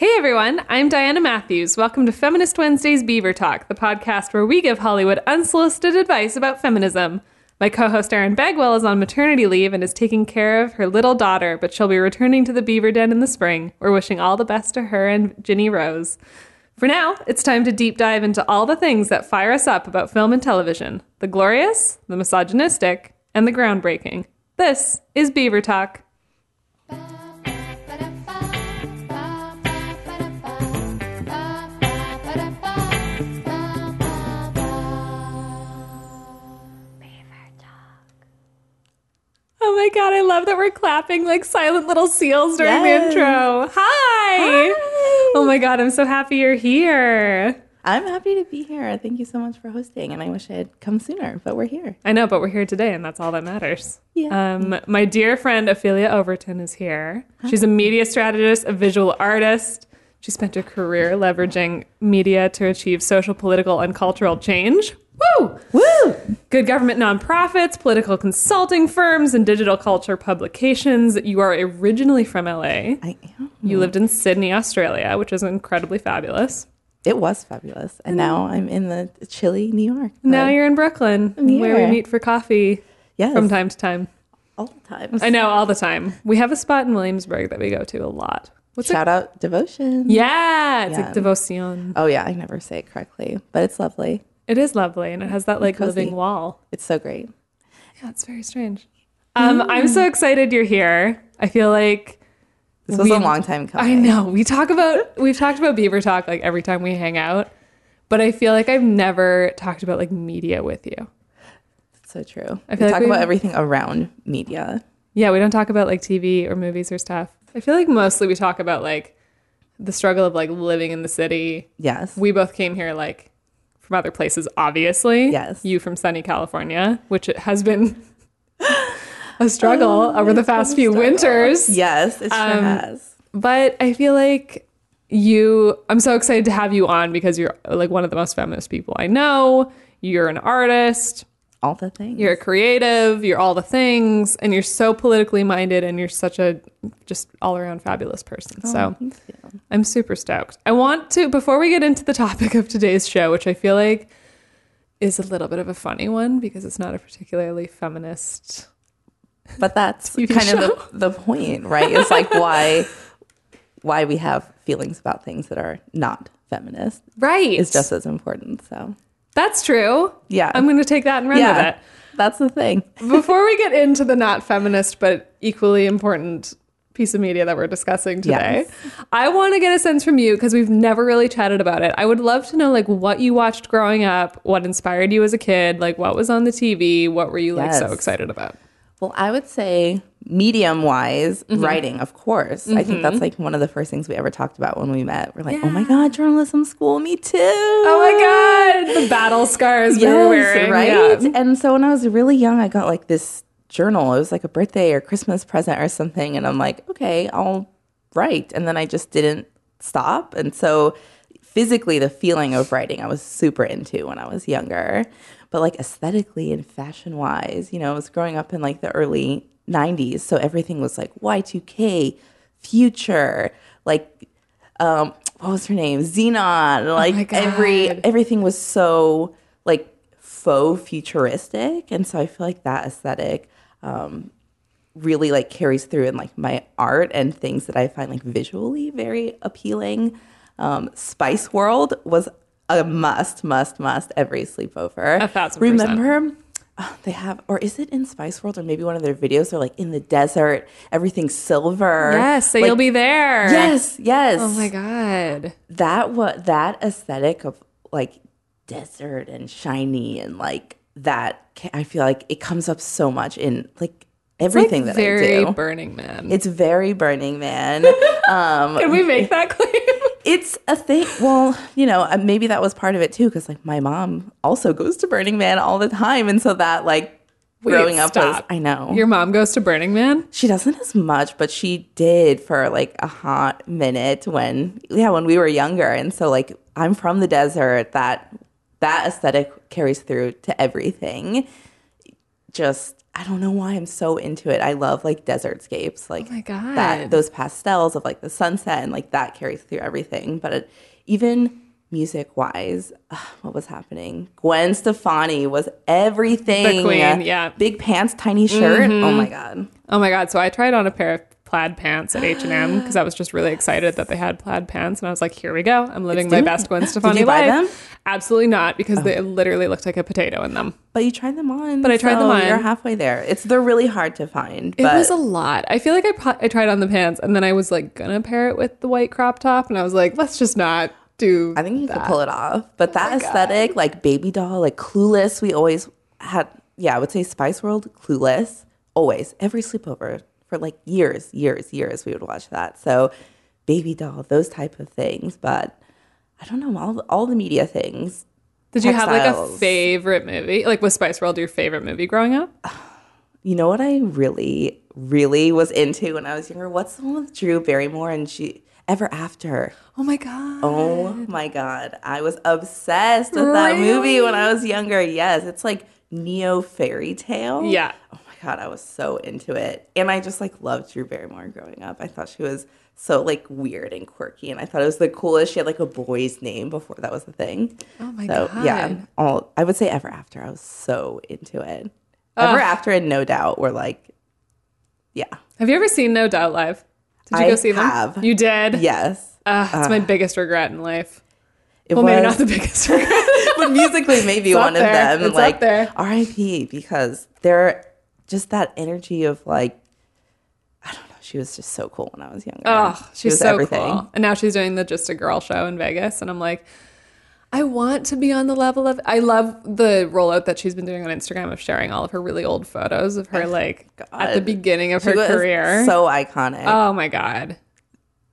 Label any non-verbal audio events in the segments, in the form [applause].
Hey everyone, I'm Diana Matthews. Welcome to Feminist Wednesday's Beaver Talk, the podcast where we give Hollywood unsolicited advice about feminism. My co host Erin Bagwell is on maternity leave and is taking care of her little daughter, but she'll be returning to the Beaver Den in the spring. We're wishing all the best to her and Ginny Rose. For now, it's time to deep dive into all the things that fire us up about film and television the glorious, the misogynistic, and the groundbreaking. This is Beaver Talk. My god, I love that we're clapping like silent little seals during Yes. the intro. Hi. Oh my god, I'm so happy you're here. I'm happy to be here. Thank you so much for hosting, and I wish I had come sooner, but we're here. I know, but we're here today and that's all that matters. Yeah. Um, my dear friend Ophelia Overton is here. She's a media strategist, a visual artist. She spent her career leveraging media to achieve social, political, and cultural change. Woo! Woo! Good government nonprofits, political consulting firms, and digital culture publications. You are originally from LA. I am. You lived in Sydney, Australia, which is incredibly fabulous. It was fabulous, and now I'm in the chilly New York. Now you're in Brooklyn, where we meet for coffee yes, from time to time. all the time. I know all the time. We have a spot in Williamsburg that we go to a lot. What's it? Shout out devotion. Yeah, it's Yeah. like devotion. Oh yeah, I never say it correctly, but it's lovely. It is lovely, and it has that like Cozy. living wall. It's so great. Yeah, it's very strange. Um, I'm so excited you're here. I feel like This was We- a long time coming. I know we talk about we've talked about Beaver Talk like every time we hang out, but I feel like I've never talked about like media with you. It's so true. I we feel like talk we- about everything around media. Yeah, we don't talk about like TV or movies or stuff. I feel like mostly we talk about like the struggle of like living in the city. Yes. We both came here like from other places, obviously. Yes. You from sunny California, which it has been [laughs] a struggle over the past few winters. yes, it sure Um, has. But I feel like you, I'm so excited to have you on because you're like one of the most feminist people I know. You're an artist, All the things. you're a creative, you're all the things, and you're so politically minded and you're such a just all around fabulous person. Oh, so Thank you. I'm super stoked. I want to, before we get into the topic of today's show, which I feel like is a little bit of a funny one because it's not a particularly feminist. But that's [laughs] TV kind show. of the, the point, right? It's like why why we have feelings about things that are not feminist Right. is just as important. So That's true. Yeah. I'm going to take that and run with yeah, it. that's the thing. [laughs] Before we get into the not feminist but equally important piece of media that we're discussing today, Yes. I want to get a sense from you because we've never really chatted about it. I would love to know like what you watched growing up, what inspired you as a kid, like what was on the TV, what were you like so excited about? Well, I would say medium wise, Mm-hmm. writing, of course. I think that's like one of the first things we ever talked about when we met. We're like, oh my God, journalism school, me too. Oh my god, the battle scars we were wearing, right? yeah. And so when I was really young, I got like this journal. It was like a birthday or Christmas present or something. And I'm like, okay, I'll write. And then I just didn't stop. And so physically, the feeling of writing, I was super into when I was younger. But like aesthetically and fashion wise, you know, I was growing up in like the early 90s. So everything was like Y2K, future, like, um, what was her name? Zenon. Like my every everything was so like faux futuristic and so i feel like that aesthetic um, really like carries through in like my art and things that i find like visually very appealing um, spice world was a must must must every sleepover A thousand percent. remember they have or is it in spice world or maybe one of their videos they're like in the desert everything's silver Yes, so Like, you'll be there. yes yes Oh my god. that what that aesthetic of like desert and shiny and like that. I feel like it comes up so much in like everything like that I do. Burning Man. It's very Burning Man. [laughs] um, Can we make that claim? It's a thing. Well, you know, uh, maybe that was part of it too, because like my mom also goes to Burning Man all the time, and so that like Wait, growing up was. I know Your mom goes to Burning Man? she doesn't as much, but she did for like a hot minute when yeah, when we were younger. And so like I'm from the desert, that that aesthetic carries through to everything. Just I don't know why I'm so into it. I love like desertscapes, like Oh my God. that those pastels of like the sunset and like that carries through everything. But it, even music wise, what was happening? Gwen Stefani was everything. The queen, yeah. Mm-hmm. Big pants, tiny shirt. Oh my god. Oh my god! So I tried on a pair of plaid pants at H and M because I was just really excited that they had plaid pants, and I was like, "Here we go! I'm living my best. Gwen [laughs] Stefani you buy life." them? Oh. Absolutely not, because they oh. literally looked like a potato in them. But you tried them on. But I tried them on. You're halfway there. It's they're really hard to find. It was a lot. I feel like I I tried on the pants, and then I was like gonna pair it with the white crop top, and I was like, "Let's just not do." I think you that. could pull it off. But oh that Oh God. aesthetic, like baby doll, like clueless, we always had yeah, I would say Spice World, clueless. Always. Every sleepover for like years, years, years we would watch that. So baby doll, those type of things. But I don't know, all all the media things. Did you have like a favorite movie? Like was Spice World your favorite movie growing up? [sighs] You know what I really, really was into when I was younger? What's the one with Drew Barrymore and she Ever After? Oh my god! Oh my god, I was obsessed with that movie when I was younger. Yes, it's like neo fairy tale. Yeah. Oh god, I was so into it, and I just like loved Drew Barrymore growing up. I thought she was so like weird and quirky, and I thought it was the coolest. She had like a boy's name before that was a thing. Oh my so, God. Yeah, all I would say Ever After. I was so into it. Ever After and No Doubt were like, yeah, Have you ever seen No Doubt live? Did you I go see them? have. You did. yes. Ugh, it's my biggest regret in life. It Well, maybe not the biggest [laughs] regret. [laughs] but musically maybe It's one of there. them. It's like there. R.I.P. because they're just that energy of like I don't know. She was just so cool when I was younger. Oh, She she's was so cool. And now she's doing the Just a Girl show in Vegas. And I'm like, I want to be on the level of. I love the rollout that she's been doing on Instagram of sharing all of her really old photos of her, oh like at the beginning of She her was career. so iconic. oh my God.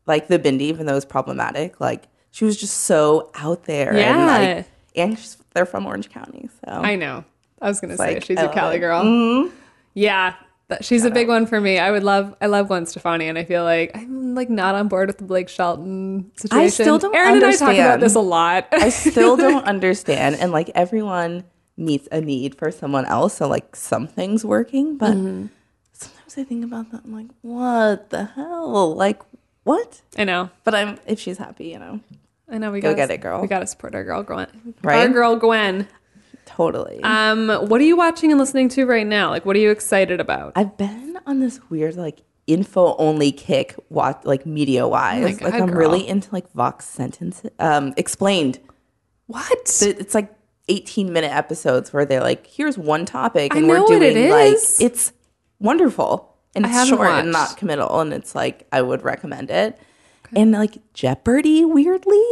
like the Bindi, even though it was problematic, like she was just so out there. Yeah. And, like, and she's, they're from Orange County, so I know. I was going to say, like, she's I a Cali it. girl. Mm-hmm. Yeah. That, she's a big one for me. I would love, I love Gwen Stefani, and I feel like I'm like not on board with the Blake Shelton situation. I still don't Erin and I talk about this a lot. I still [laughs] don't understand. And like everyone meets a need for someone else. So like something's working. But Mm-hmm. sometimes I think about that. I'm like, what the hell? Like, what? I know. But I'm if she's happy, you know, I know we Go got get it, girl. We got to support our girl Gwen. Right? Our girl Gwen. Totally. Um, what are you watching and listening to right now? Like, what are you excited about? I've been on this weird like info only kick watch like media wise. Oh like I'm girl. really into like Vox sentences um explained. What? It- It's like 18 minute episodes where they're like, here's one topic and we're doing it like it's wonderful. And I it's short and not committal. And it's like I would recommend it. And like Jeopardy, weirdly.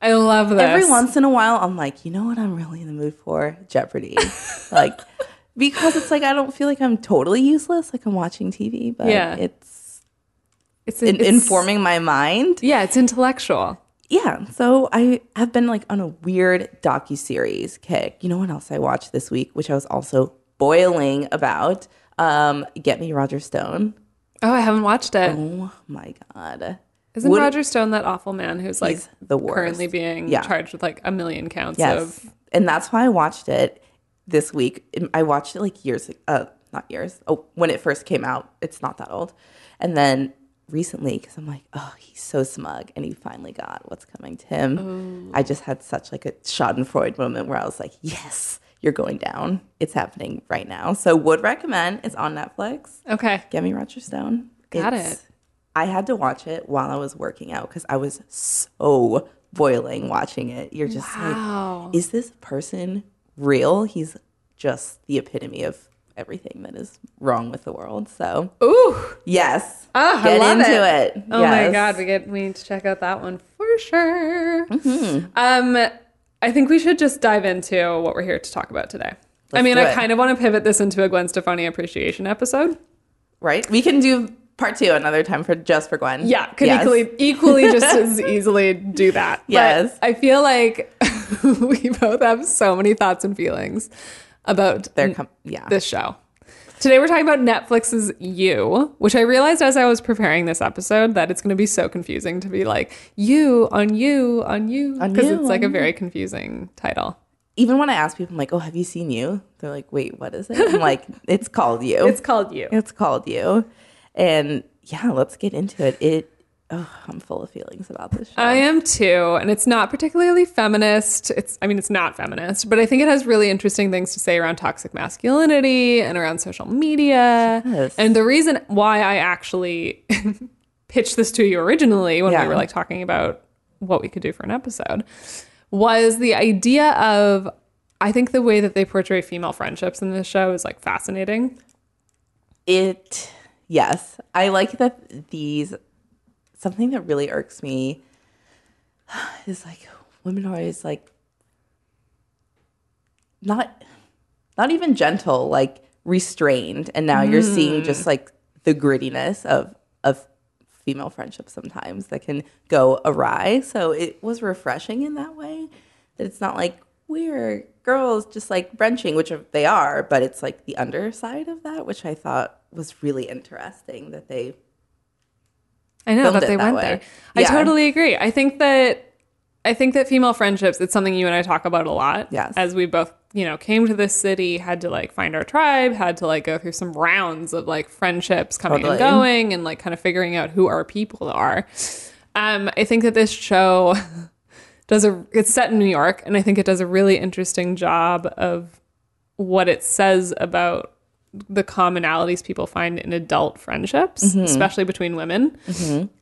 I love this. Every once in a while I'm like, you know what I'm really in the mood for? Jeopardy. [laughs] like because it's like I don't feel like I'm totally useless, like I'm watching TV, but Yeah. it's, it's, in, it's informing my mind. Yeah, it's intellectual. Yeah, so I have been like on a weird docu series kick. You know what else I watched this week, which I was also boiling about? Um, Get Me Roger Stone. Oh, I haven't watched it. Oh my god, Isn't Would- Roger Stone that awful man who's like the worst. currently being Yeah. charged with like a million counts yes, of? and that's why I watched it this week. I watched it like years, uh, not years. Oh, when it first came out, it's not that old. And then recently, because I'm like, oh, he's so smug, and he finally got what's coming to him. I just had such like a Schadenfreude moment where I was like, yes, you're going down. It's happening right now. So would recommend. It's on Netflix. Okay. Get me Roger Stone. Got It's- it. I had to watch it while I was working out because I was so boiling watching it. You're just Wow. like, is this person real? He's just the epitome of everything that is wrong with the world. So Ooh. yes, I get into it. it. Oh my god, we get we need to check out that one for sure. Mm-hmm. Um, I think we should just dive into what we're here to talk about today. I Let's mean, I kind of want to pivot this into a Gwen Stefani appreciation episode. Right? We can do part two another time for just for Gwen. Yeah, could Yes. equally equally just [laughs] as easily do that. But Yes. I feel like [laughs] we both have so many thoughts and feelings about They're com- yeah. this show. Today we're talking about Netflix's You, which I realized as I was preparing this episode that it's going to be so confusing to be like you on you on you On because it's like a very confusing title. even when I ask people, I'm like, "Oh, have you seen you?" They're like, "Wait, what is it?" I'm like, "It's called you. It's called you. It's called you." And yeah, let's get into it. It. Oh, I'm full of feelings about this show. I am too, and it's not particularly feminist. It's I mean it's not feminist, but I think it has really interesting things to say around toxic masculinity and around social media. Yes. And the reason why I actually [laughs] pitched this to you originally when Yeah. we were like talking about what we could do for an episode was the idea of I think the way that they portray female friendships in this show is like fascinating. It, yes. I like that these, something that really irks me [sighs] is like women are always like, not, not even gentle, like restrained. And now you're seeing mm. just like the grittiness of, of female friendships sometimes that can go awry. So it was refreshing in that way. That it's not like we're girls just like brunching, which they are, but it's like the underside of that, which I thought was really interesting that they I know that they that went way. there. I totally agree. I think that I think that female friendships it's something you and I talk about a lot. Yes. As we both, you know, came to this city, had to like find our tribe, had to like go through some rounds of like friendships coming Totally. and going and like kind of figuring out who our people are. Um, I think that this show [laughs] does a it's set in New York and I think it does a really interesting job of what it says about the commonalities people find in adult friendships, especially between women.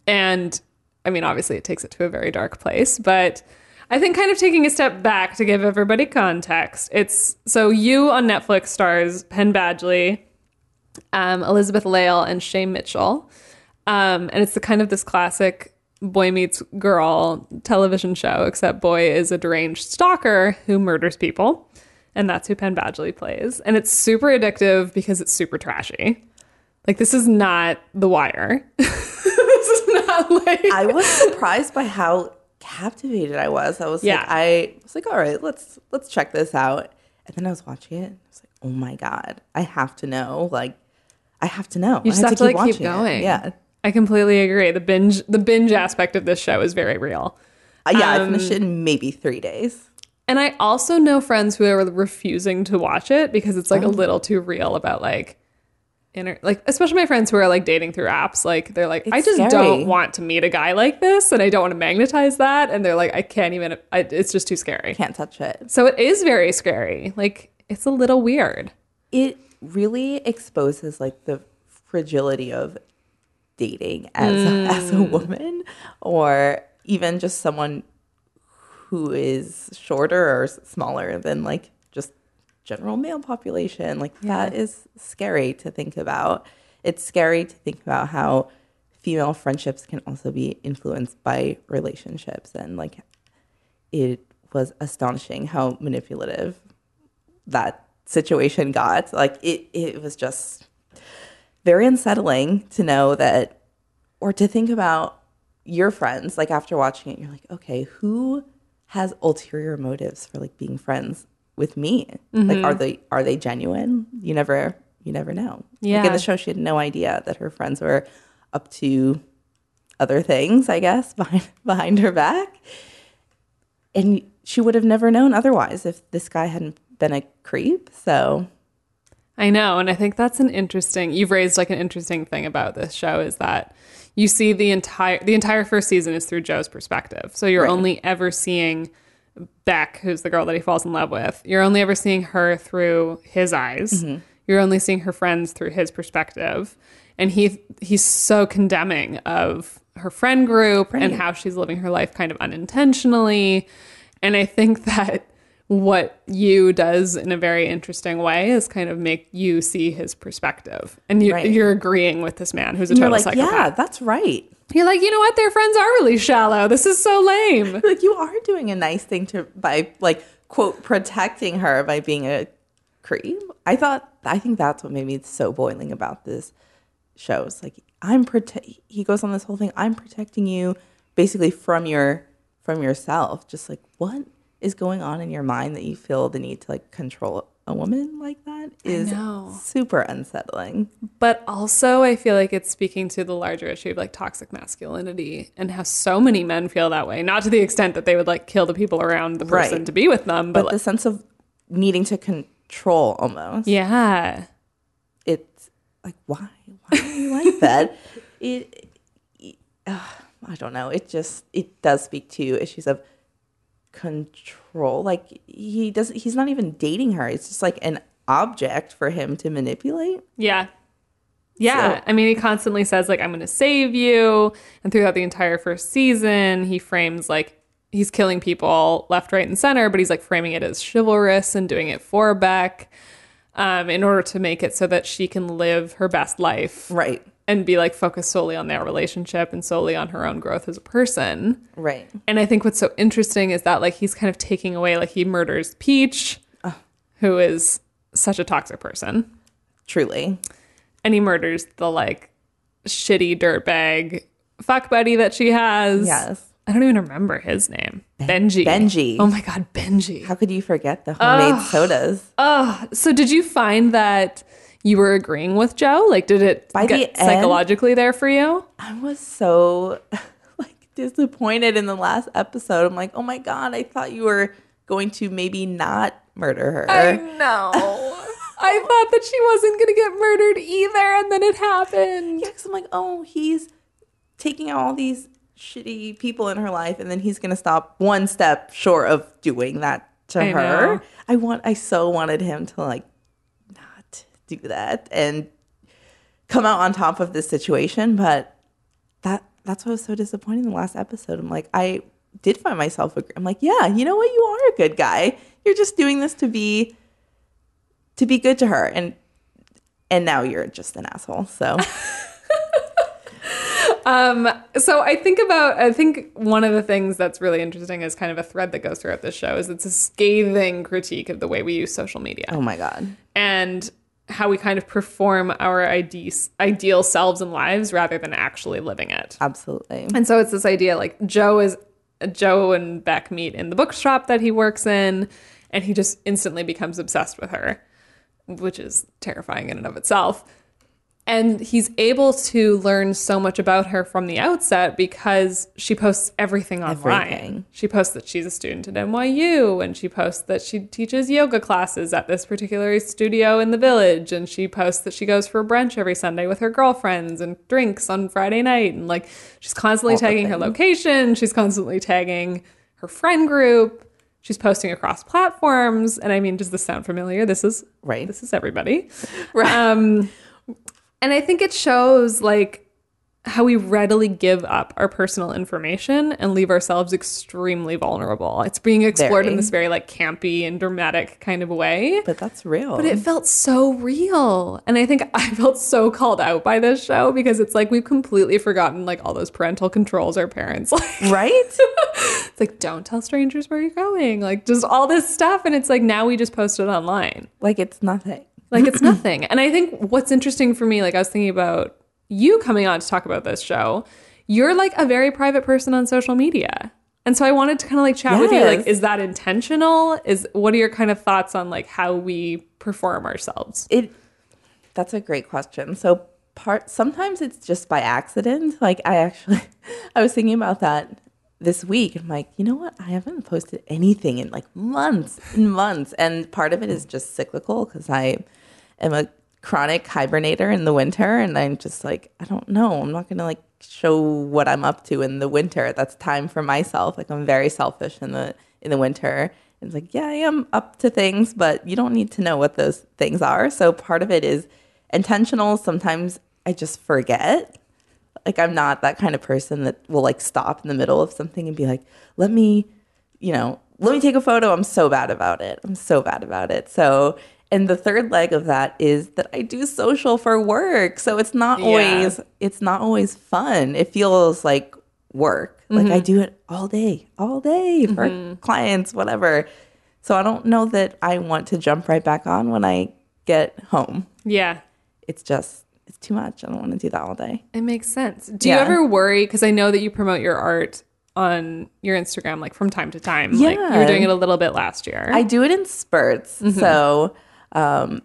And I mean, obviously, it takes it to a very dark place, but I think kind of taking a step back to give everybody context. It's so you on Netflix stars Penn Badgley, um, Elizabeth Lail, and Shay Mitchell. Um, and it's the kind of this classic boy meets girl television show, except boy is a deranged stalker who murders people. And that's who Penn Badgley plays. And it's super addictive because it's super trashy. Like, this is not The Wire. [laughs] this is not like. I was surprised by how captivated I was. I was Yeah. like, I was like, all right, let's let's check this out. And then I was watching it. I was like, oh my god, I have to know. Like, I have to know. You just I have to, like, keep it. going. Yeah, I completely agree. The binge, the binge aspect of this show is very real. Uh, yeah. I Um, finished it in maybe three days. And I also know friends who are refusing to watch it because it's like Oh. a little too real about like inner like especially my friends who are like dating through apps like they're like I just scary. don't want to meet a guy like this and I don't want to magnetize that and they're like I can't even I, it's just too scary. Can't touch it. So it is very scary. Like it's a little weird. It really exposes like the fragility of dating as as Mm. a woman, or even just someone who is shorter or smaller than like just general male population. Like that is scary to think about. It's scary to think about how female friendships can also be influenced by relationships and like it was astonishing how manipulative that situation got. Like it it was just very unsettling to know that or to think about your friends like after watching it you're like okay who has ulterior motives for like being friends with me. Like mm-hmm. are they are they genuine? You never you never know. Like Yeah. in the show she had no idea that her friends were up to other things i guess [laughs] behind behind her back. And she would have never known otherwise if this guy hadn't been a creep so. I know, and I think that's an interesting. You've raised like an interesting thing about this show is that you see the entire the entire first season is through Joe's perspective. So you're Right. only ever seeing Beck, who's the girl that he falls in love with. You're only ever seeing her through his eyes. Mm-hmm. You're only seeing her friends through his perspective, and he he's so condemning of her friend group and how she's living her life kind of unintentionally. And I think [laughs] that what you does in a very interesting way is kind of make you see his perspective, and you, Right. you're agreeing with this man who's a total like psychopath. yeah that's right You're like, you know what? Their friends are really shallow. This is so lame. [laughs] like you are doing a nice thing to by like quote protecting her by being a creep. I thought I think that's what made me so boiling about this show. It's like I'm protect. He goes on this whole thing. I'm protecting you basically from your from yourself. Just like what is going on in your mind that you feel the need to like control a woman like that is super unsettling. But also, I feel like it's speaking to the larger issue of like toxic masculinity and how so many men feel that way. Not to the extent that they would like kill the people around the person Right. to be with them, but, But the sense of needing to control almost. yeah. It's like why? Why are you like [laughs] that? It, it uh, I don't know. It just it does speak to issues of control. Like he doesn't he's not even dating her. It's just like an object for him to manipulate. Yeah. Yeah. So- I mean, he constantly says, like, I'm going to save you. And throughout the entire first season, he frames like he's killing people left, right, and center, but he's like framing it as chivalrous and doing it for Beck um, in order to make it so that she can live her best life Right. And be like focused solely on their relationship and solely on her own growth as a person. Right. And I think what's so interesting is that like he's kind of taking away, like, he murders Peach, who is such a toxic person Truly. and he murders the like shitty dirtbag fuck buddy that she has. Yes. I don't even remember his name. Benji. Benji. Oh my god, Benji. How could you forget the homemade sodas? Oh, so did you find that you were agreeing with Joe? Like, did it By get the end- psychologically there for you? I was so [laughs] like disappointed in the last episode. I'm like, oh my god, I thought you were going to maybe not murder her. I know. [laughs] I thought that she wasn't gonna get murdered either, and then it happened. Yeah, I'm like, oh, he's taking out all these shitty people in her life, and then he's gonna stop one step short of doing that to I her. know. I want, I so wanted him to like do that and come out on top of this situation, but that that's what was so disappointing in the last episode. I'm like, I did find myself. I'm like, yeah, you know what? You are a good guy. You're just doing this to be to be good to her, and and now you're just an asshole. So. [laughs] Um, so I think about I think one of the things that's really interesting is kind of a thread that goes throughout this show is it's a scathing critique of the way we use social media Oh my god. and how we kind of perform our ide- ideal selves and lives rather than actually living it. Absolutely. And so it's this idea like Joe is Joe and Beck meet in the bookshop that he works in, and he just instantly becomes obsessed with her, which is terrifying in and of itself. And he's able to learn so much about her from the outset because she posts everything online. Everything. She posts that she's a student at NYU, and she posts that she teaches yoga classes at this particular studio in the village, and she posts that she goes for brunch every Sunday with her girlfriends and drinks on Friday night, and like she's constantly All tagging her location, she's constantly tagging her friend group, she's posting across platforms, and I mean, does this sound familiar? This is Right. This is everybody, [laughs] um, and I think it shows like how we readily give up our personal information and leave ourselves extremely vulnerable. It's being explored in this very like campy and dramatic kind of way. But that's real. But it felt so real. And I think [laughs] I felt so called out by this show because it's like we've completely forgotten like all those parental controls our parents [laughs] like right? it's like don't tell strangers where you're going. Like just all this stuff and it's like now we just post it online. like it's nothing. Like it's nothing. And I think what's interesting for me, like I was thinking about you coming on to talk about this show, you're like a very private person on social media. And so I wanted to kind of like chat with you like is that intentional? Is what are your kind of thoughts on like how we perform ourselves? It that's a great question. So part sometimes it's just by accident. Like I actually [laughs] I was thinking about that this week. I'm like, you know what? I haven't posted anything in like months and months. And part of it is just cyclical because I am a chronic hibernator in the winter and I'm just like, I don't know. I'm not gonna like show what I'm up to in the winter. That's time for myself. Like I'm very selfish in the in the winter. It's like, yeah, I am up to things, but you don't need to know what those things are. So part of it is intentional. Sometimes I just forget. Like I'm not that kind of person that will like stop in the middle of something and be like, let me, you know, let me take a photo. I'm so bad about it. I'm so bad about it. So and the third leg of that is that I do social for work. So it's not Yeah. always it's not always fun. It feels like work. Like I mm-hmm. do it all day, all day for mm-hmm. clients, whatever. So I don't know that I want to jump right back on when I get home. Yeah. It's just it's too much. I don't want to do that all day. It makes sense. Do you ever worry? Because I know that you promote your art on your Instagram like from time to time. Like you were doing it a little bit last year. I do it in spurts. Mm-hmm. So um,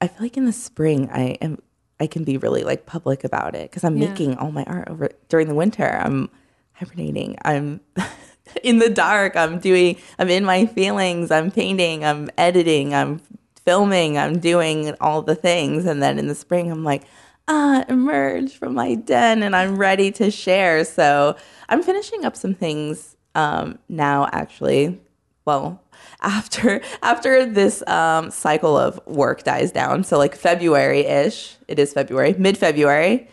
I feel like in the spring I am I can be really like public about it because I'm Yeah. making all my art over during the winter. I'm hibernating. I'm [laughs] in the dark. I'm doing. I'm in my feelings. I'm painting. I'm editing. I'm filming. I'm doing all the things. And then in the spring, I'm like. Ah, emerge from my den and I'm ready to share. So I'm finishing up some things um, now, actually well [laughs] after after this um, cycle of work dies down so like february-ish it is february mid-february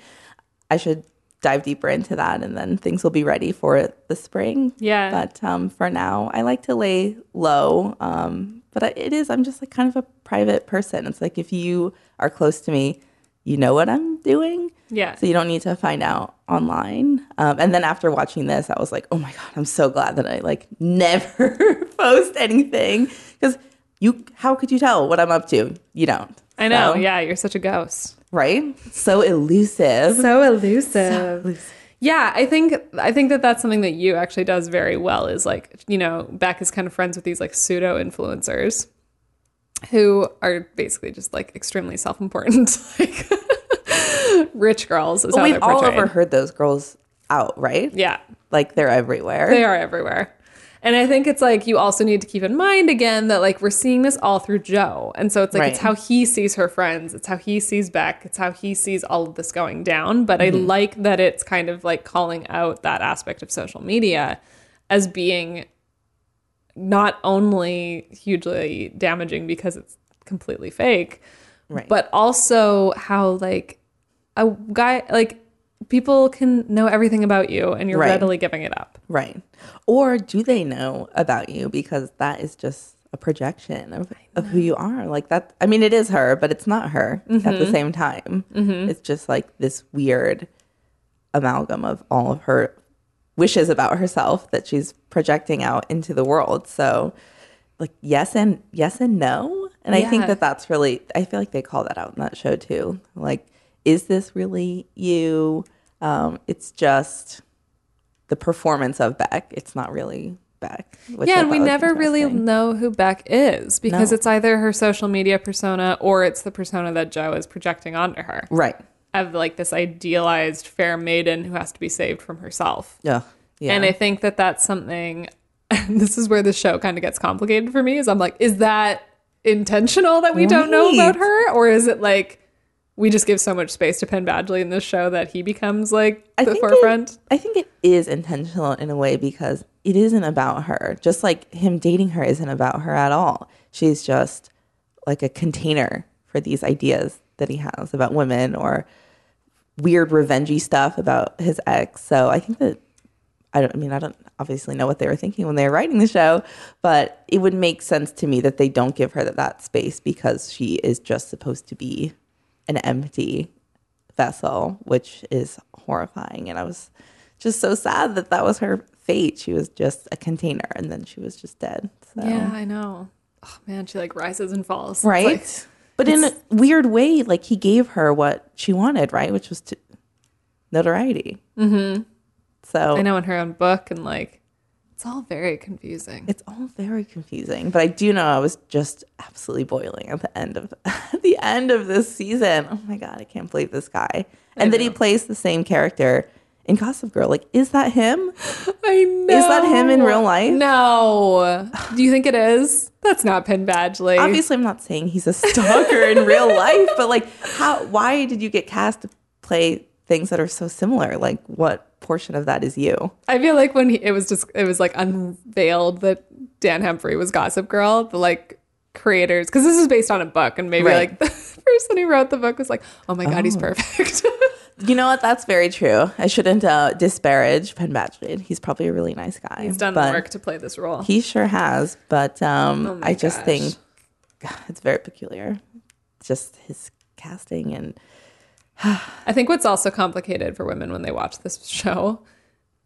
i should dive deeper into that and then things will be ready for the spring Yeah. but um, for now i like to lay low um, but I- it is i'm just like kind of a private person it's like if you are close to me you know what i'm doing yeah. so you don't need to find out online. Um, and then after watching this, I was like, oh my god, I'm so glad that I like [laughs] never [laughs] post anything because you. How could you tell what I'm up to? You don't. I know. So, Yeah, you're such a ghost. Right. So elusive. So elusive. Yeah, I think I think that that's something that you actually does very well. Is like you know, Beck is kind of friends with these like pseudo influencers who are basically just like extremely self important, [laughs] like rich girls. Is but how we've all overheard those girls out, right? Yeah, Like they're everywhere. they are everywhere. And I think it's like you also need to keep in mind again that like we're seeing this all through Joe. And so it's like it's how he sees her friends, it's how he sees Beck, it's how he sees all of this going down. But Mm-hmm. I like that it's kind of like calling out that aspect of social media as being not only hugely damaging because it's completely fake, Right. but also how like a guy like people can know everything about you and you're Right. readily giving it up. Right. Or do they know about you because that is just a projection of, of who you are? Like that. I mean, it is her, but it's not her at Mm-hmm. the same time. It's just like this weird amalgam of all of her wishes about herself that she's projecting out into the world. So, like, yes and yes and no. And I think that that's really, I feel like they call that out in that show too. Like, is this really you? Um, it's just the performance of Beck. It's not really Beck. yeah, and we never really know who Beck is because No. it's either her social media persona or it's the persona that Joe is projecting onto her Right. of like this idealized fair maiden who has to be saved from herself. Yeah. Yeah. And I think that that's something. [laughs] This is where the show kind of gets complicated for me. Is I'm like, is that intentional that we don't know about her, or is it like we just give so much space to Penn Badgley in this show that he becomes like I the forefront? It, I think it is intentional in a way because it isn't about her. Just like him dating her isn't about her at all. She's just like a container for these ideas that he has about women or weird revengey stuff about his ex. So I think that I don't I mean I don't obviously know what they were thinking when they were writing the show, but it would make sense to me that they don't give her that, that space because she is just supposed to be an empty vessel, which is horrifying. And I was just so sad that that was her fate. She was just a container, and then she was just dead. So. Yeah, I know. Oh man, she like rises and falls. Right. like- but in a weird way, like he gave her what she wanted, right, which was to notoriety. Mm-hmm. So I know in her own book and like it's all very confusing. it's all very confusing. But I do know I was just absolutely boiling at the end of at [laughs] the end of this season. Oh my god, I can't believe this guy, and that he plays the same character in Gossip Girl. Like, is that him? [gasps] I know. Is that him in real life? No. Do you think it is? That's not Penn Badgley. Obviously, I'm not saying he's a stalker in real [laughs] life, but like, how? Why did you get cast to play things that are so similar? Like, what portion of that is you? I feel like when he, it was just it was like unveiled that Dan Humphrey was Gossip Girl, the like creators because this is based on a book and maybe Right. like [laughs] the person who wrote the book was like, oh my god, he's Oh. perfect. [laughs] You know what? That's very true. I shouldn't uh, disparage Penn Badgley. He's probably a really nice guy. he's done the work to play this role. He sure has. But um, Oh I just gosh. think [sighs] God, it's very peculiar. Just his casting and [sighs] I think what's also complicated for women when they watch this show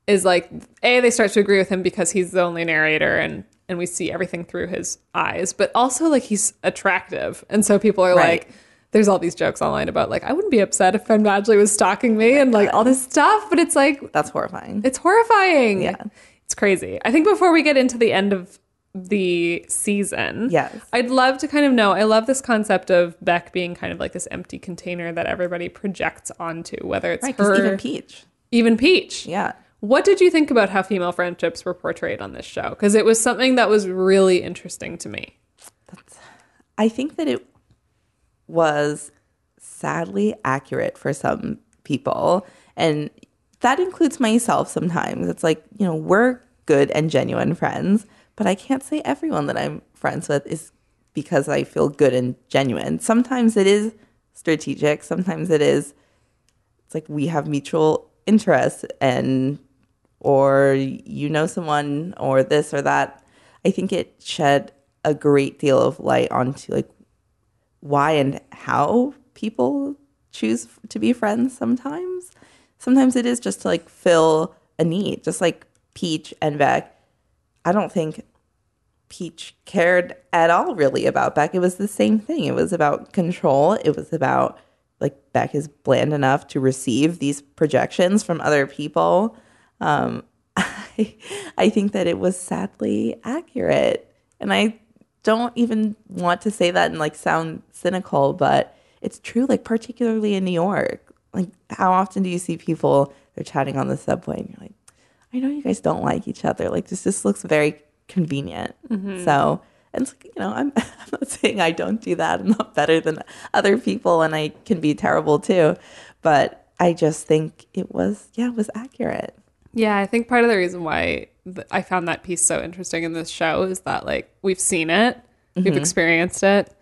is like a they start to agree with him because he's the only narrator and and we see everything through his eyes, but also like he's attractive, and so people are Right. like, there's all these jokes online about like I wouldn't be upset if Penn Badgley was stalking me and like all this stuff, but it's like That's horrifying. it's horrifying. Yeah. It's crazy. I think before we get into the end of the season, Yes. I'd love to kind of know. I love this concept of Beck being kind of like this empty container that everybody projects onto, whether it's Right, her, even Peach. even Peach. Yeah. What did you think about how female friendships were portrayed on this show? Because it was something that was really interesting to me. I think that it was sadly accurate for some people. And that includes myself sometimes. It's like, you know, we're good and genuine friends, but I can't say everyone that I'm friends with is because I feel good and genuine. Sometimes it is strategic, sometimes it is it's like we have mutual interests and or you know someone or this or that. I think it shed a great deal of light onto like why and how people choose to be friends sometimes. Sometimes it is just to like fill a need, just like Peach and Beck. I don't think Peach cared at all really about Beck. It was the same thing. It was about control. It was about like Beck is bland enough to receive these projections from other people. Um, [laughs] I, I think that it was sadly accurate. And I don't even want to say that and like sound cynical, but it's true, like particularly in New York. Like how often do you see people they're chatting on the subway and you're like, I know you guys don't like each other. Like this just looks very convenient. So and it's like, you know, [laughs] I'm I'm not saying I don't do that. I'm not better than other people and I can be terrible too. But I just think it was yeah, it was accurate. Yeah, I think part of the reason why th- I found that piece so interesting in this show is that like we've seen it, we've experienced it,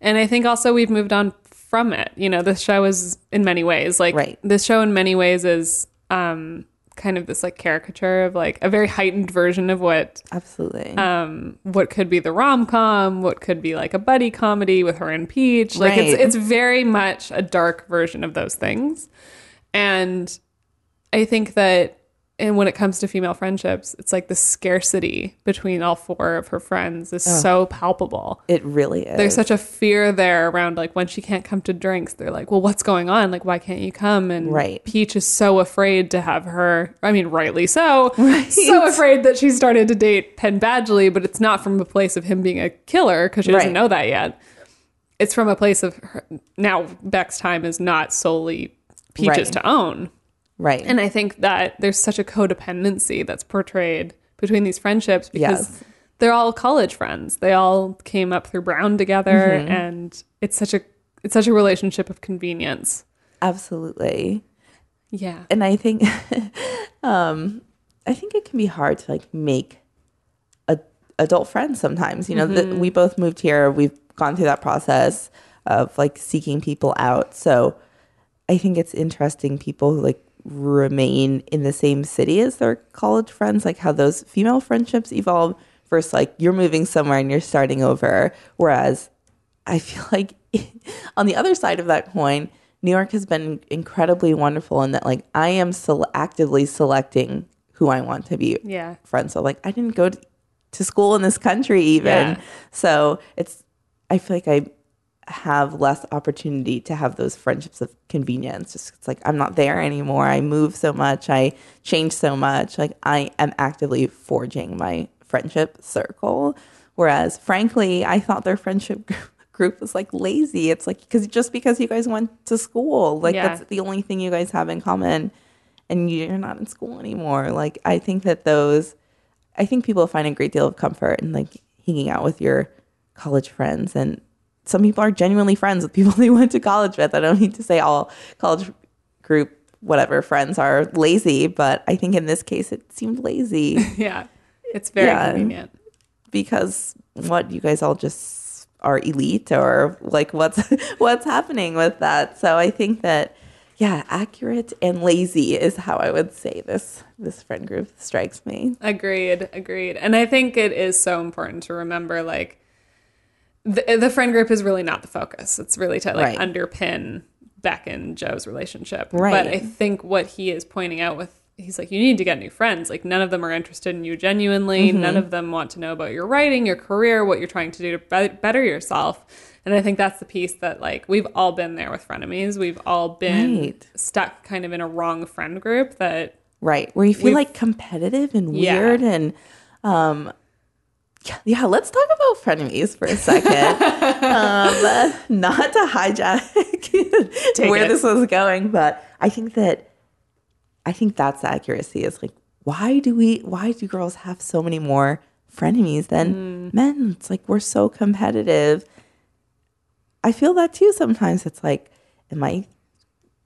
and I think also we've moved on from it. You know, this show is in many ways like Right. this show in many ways is um kind of this like caricature of like a very heightened version of what Absolutely. um what could be the rom-com what could be like a buddy comedy with her and peach. Like it's it's very much a dark version of those things. And i think that and when it comes to female friendships it's like the scarcity between all four of her friends is so palpable. It really is. there's such a fear there around like when she can't come to drinks they're like well what's going on? Like why can't you come? And Right. peach is so afraid to have her i mean rightly so so afraid that she started to date penn badgley but it's not from a place of him being a killer because she doesn't know that yet. It's from a place of her, now beck's time is not solely peach's Right. to own right. and I think that there's such a codependency that's portrayed between these friendships because Yes. they're all college friends. They all came up through Brown together Mm-hmm. and it's such a it's such a relationship of convenience. Absolutely. Yeah. and I think [laughs] um I think it can be hard to like make a adult friends sometimes. You know, that we both moved here, we've gone through that process of like seeking people out. So I think it's interesting people who like remain in the same city as their college friends, like how those female friendships evolve versus like you're moving somewhere and you're starting over. Whereas I feel [laughs] like on the other side of that coin, New York has been incredibly wonderful in that like I am still actively selecting who I want to be Yeah. friends with. Like I didn't go to, to school in this country even. Yeah. So it's I feel like I have less opportunity to have those friendships of convenience. Just it's like I'm not there anymore. I move so much. I change so much. Like I am actively forging my friendship circle. Whereas frankly, I thought their friendship group was like lazy. It's like because just because you guys went to school, like Yeah. that's the only thing you guys have in common, and you're not in school anymore. Like I think that those, I think people find a great deal of comfort in like hanging out with your college friends and some people are genuinely friends with people [laughs] they went to college with. I don't need to say all college group whatever friends are lazy, but I think in this case it seemed lazy [laughs] Yeah. It's very Yeah. convenient. because what you guys all just are elite or like what's [laughs] what's happening with that. So I think that yeah, accurate and lazy is how I would say this this friend group strikes me. Agreed, agreed. And I think it is so important to remember like the, the friend group is really not the focus. It's really to like Right. underpin Beck and Joe's relationship. Right. But I think what he is pointing out with he's like you need to get new friends. Like none of them are interested in you genuinely. Mm-hmm. None of them want to know about your writing, your career, what you're trying to do to be- better yourself. And I think that's the piece that like we've all been there with frenemies. We've all been Right. stuck kind of in a wrong friend group that Right. Where you feel like competitive and Yeah. weird and um yeah, yeah, let's talk about frenemies for a second. [laughs] um, not to hijack [laughs] where it. this was going, but I think that I think that's the accuracy is like why do we why do girls have so many more frenemies than men? It's like we're so competitive. I feel that too sometimes. It's like, am I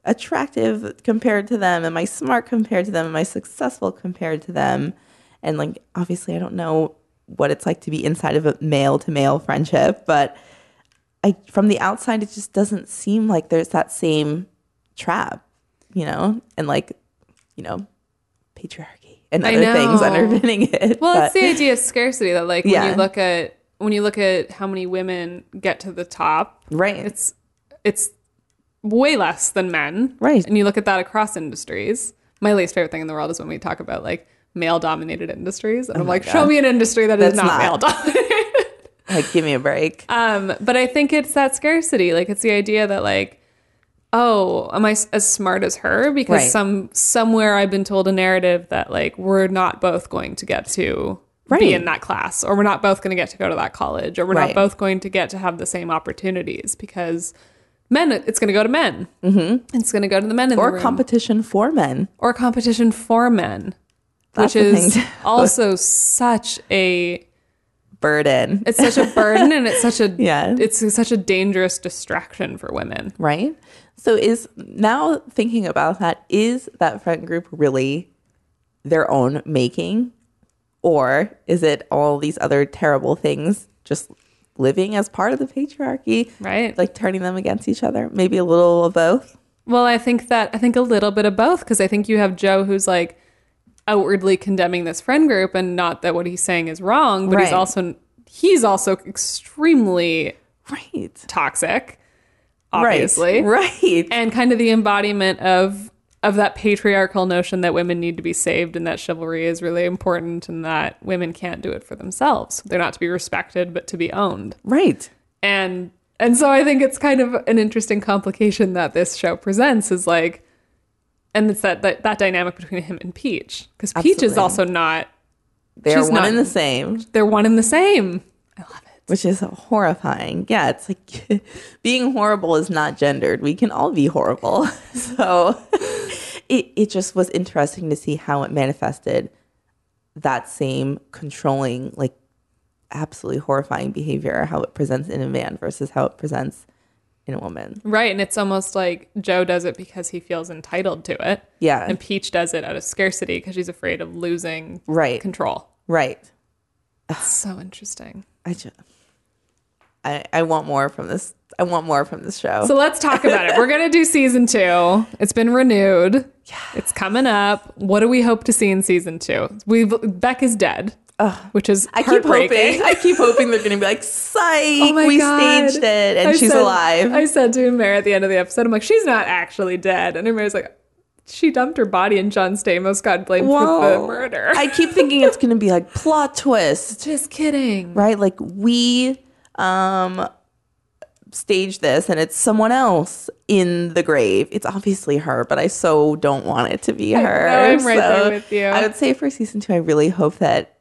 attractive compared to them? Am I smart compared to them? Am I successful compared to them? And like, obviously, I don't know what it's like to be inside of a male to male friendship, but I, from the outside, it just doesn't seem like there's that same trap, you know, and like, you know, patriarchy and other things underpinning it. [laughs] Well, but- it's the idea of scarcity that like when Yeah. you look at when you look at how many women get to the top, right. it's it's way less than men. Right. And you look at that across industries. My least favorite thing in the world is when we talk about like male dominated industries. And I'm like, show Oh me an industry that is That's not, not. male dominated. like, give me a break. [laughs] um, but I think it's that scarcity. Like it's the idea that like, oh, am I s- as smart as her? Because Right. some somewhere I've been told a narrative that like we're not both going to get to Right. be in that class, or we're not both going to get to go to that college, or we're Right. not both going to get to have the same opportunities because men, it's going to go to men. Mm-hmm. It's going to go to the men in the or room. competition for men. or competition for men, That's which is [laughs] also such a Burden. it's such a burden and it's such a [laughs] Yeah. it's such a dangerous distraction for women. right? So is now thinking about that, is that friend group really their own making? Or is it all these other terrible things just living as part of the patriarchy, Right. like turning them against each other? Maybe a little of both. Well, I think that I think a little bit of both because I think you have Joe who's like outwardly condemning this friend group and not that what he's saying is wrong, but he's also he's also extremely Right. toxic, obviously. Right. Right. and kind of the embodiment of of that patriarchal notion that women need to be saved and that chivalry is really important and that women can't do it for themselves. They're not to be respected but to be owned. right. And and so I think it's kind of an interesting complication that this show presents is like and it's that that, that dynamic between him and Peach because Peach is Absolutely. also not They're She's one not- and the same. they're one and the same. I love it. which is horrifying. Yeah, it's like [laughs] being horrible is not gendered. We can all be horrible. [laughs] So [laughs] it it just was interesting to see how it manifested that same controlling, like absolutely horrifying behavior, how it presents in a man versus how it presents in a woman. Right, and it's almost like Joe does it because he feels entitled to it. Yeah. And Peach does it out of scarcity because she's afraid of losing Right. control. Right. So interesting. I just I, I want more from this. I want more from this show. So let's talk about it. We're gonna do season two. It's been renewed. Yeah. It's coming up. What do we hope to see in season two? We've Beck is dead, which is I keep hoping. I keep hoping they're going to be like, "Psych, Oh we God. staged it, and I she's said- alive." I said to Mary at the end of the episode, I'm like, she's not actually dead. And Mary's like, she dumped her body and John Stamos got blamed for the murder. I keep thinking it's going to be like plot twist, Just kidding. right? Like we um staged this and it's someone else in the grave. It's obviously her, but I so don't want it to be her. know, I'm right there with you. I would say for season 2 I really hope that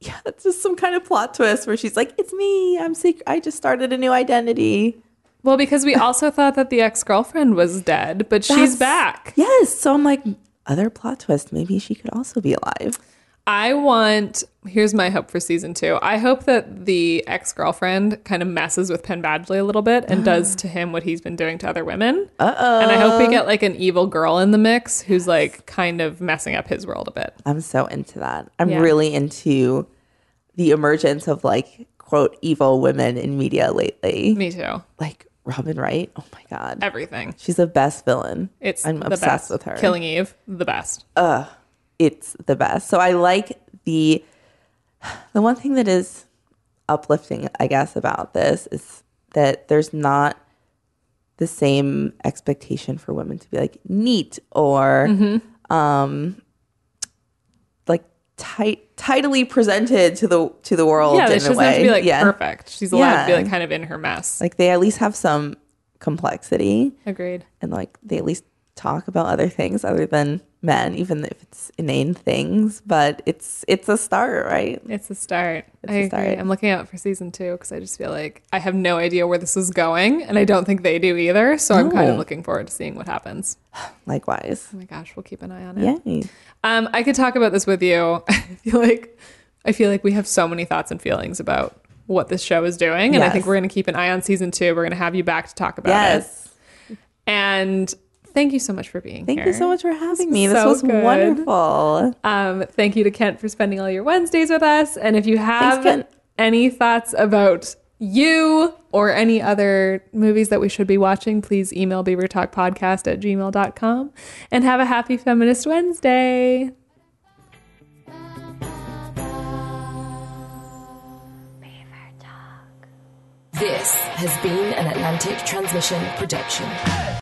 yeah, it's just some kind of plot twist where she's like, "It's me. I'm secret. I just started a new identity." Well, because we also thought that the ex girlfriend was dead, but she's back. Yes, so I'm like, other plot twist. Maybe she could also be alive. I want, here's my hope for season two. I hope that the ex girlfriend kind of messes with Penn Badgley a little bit and does to him what he's been doing to other women. Uh oh. And I hope we get like an evil girl in the mix who's like kind of messing up his world a bit. I'm so into that. I'm Yeah. really into the emergence of like quote evil women in media lately. Me too. Like Robin Wright. Oh my god. Everything. She's the best villain. It's I'm the obsessed best. with her. Killing Eve, the best. It's the best. So I like the the one thing that is uplifting, I guess, about this is that there's not the same expectation for women to be like neat or Mm-hmm. um like tight, tidily presented to the to the world. Yeah, in she a doesn't way. have to be like yeah. perfect. She's allowed to be like kind of in her mess. Like they at least have some complexity, Agreed. and like they at least talk about other things other than men, even if it's inane things. But it's it's a start, right? It's a start. It's I a agree. I'm looking out for season two because I just feel like I have no idea where this is going, and I don't think they do either. So I'm kind of looking forward to seeing what happens. [sighs] Likewise. Oh my gosh, we'll keep an eye on it. Yay. Um, I could talk about this with you. [laughs] I feel like I feel like we have so many thoughts and feelings about what this show is doing, and I think we're going to keep an eye on season two. We're going to have you back to talk about it. Yes. And thank you so much for being Thank here. Thank you so much for having me. This so was good. wonderful. Um, thank you to Kent for spending all your Wednesdays with us. And if you have Kent. any thoughts about you or any other movies that we should be watching, please email beavertalkpodcast at gmail.com and have a happy feminist Wednesday. This has been an Atlantic Transmission production.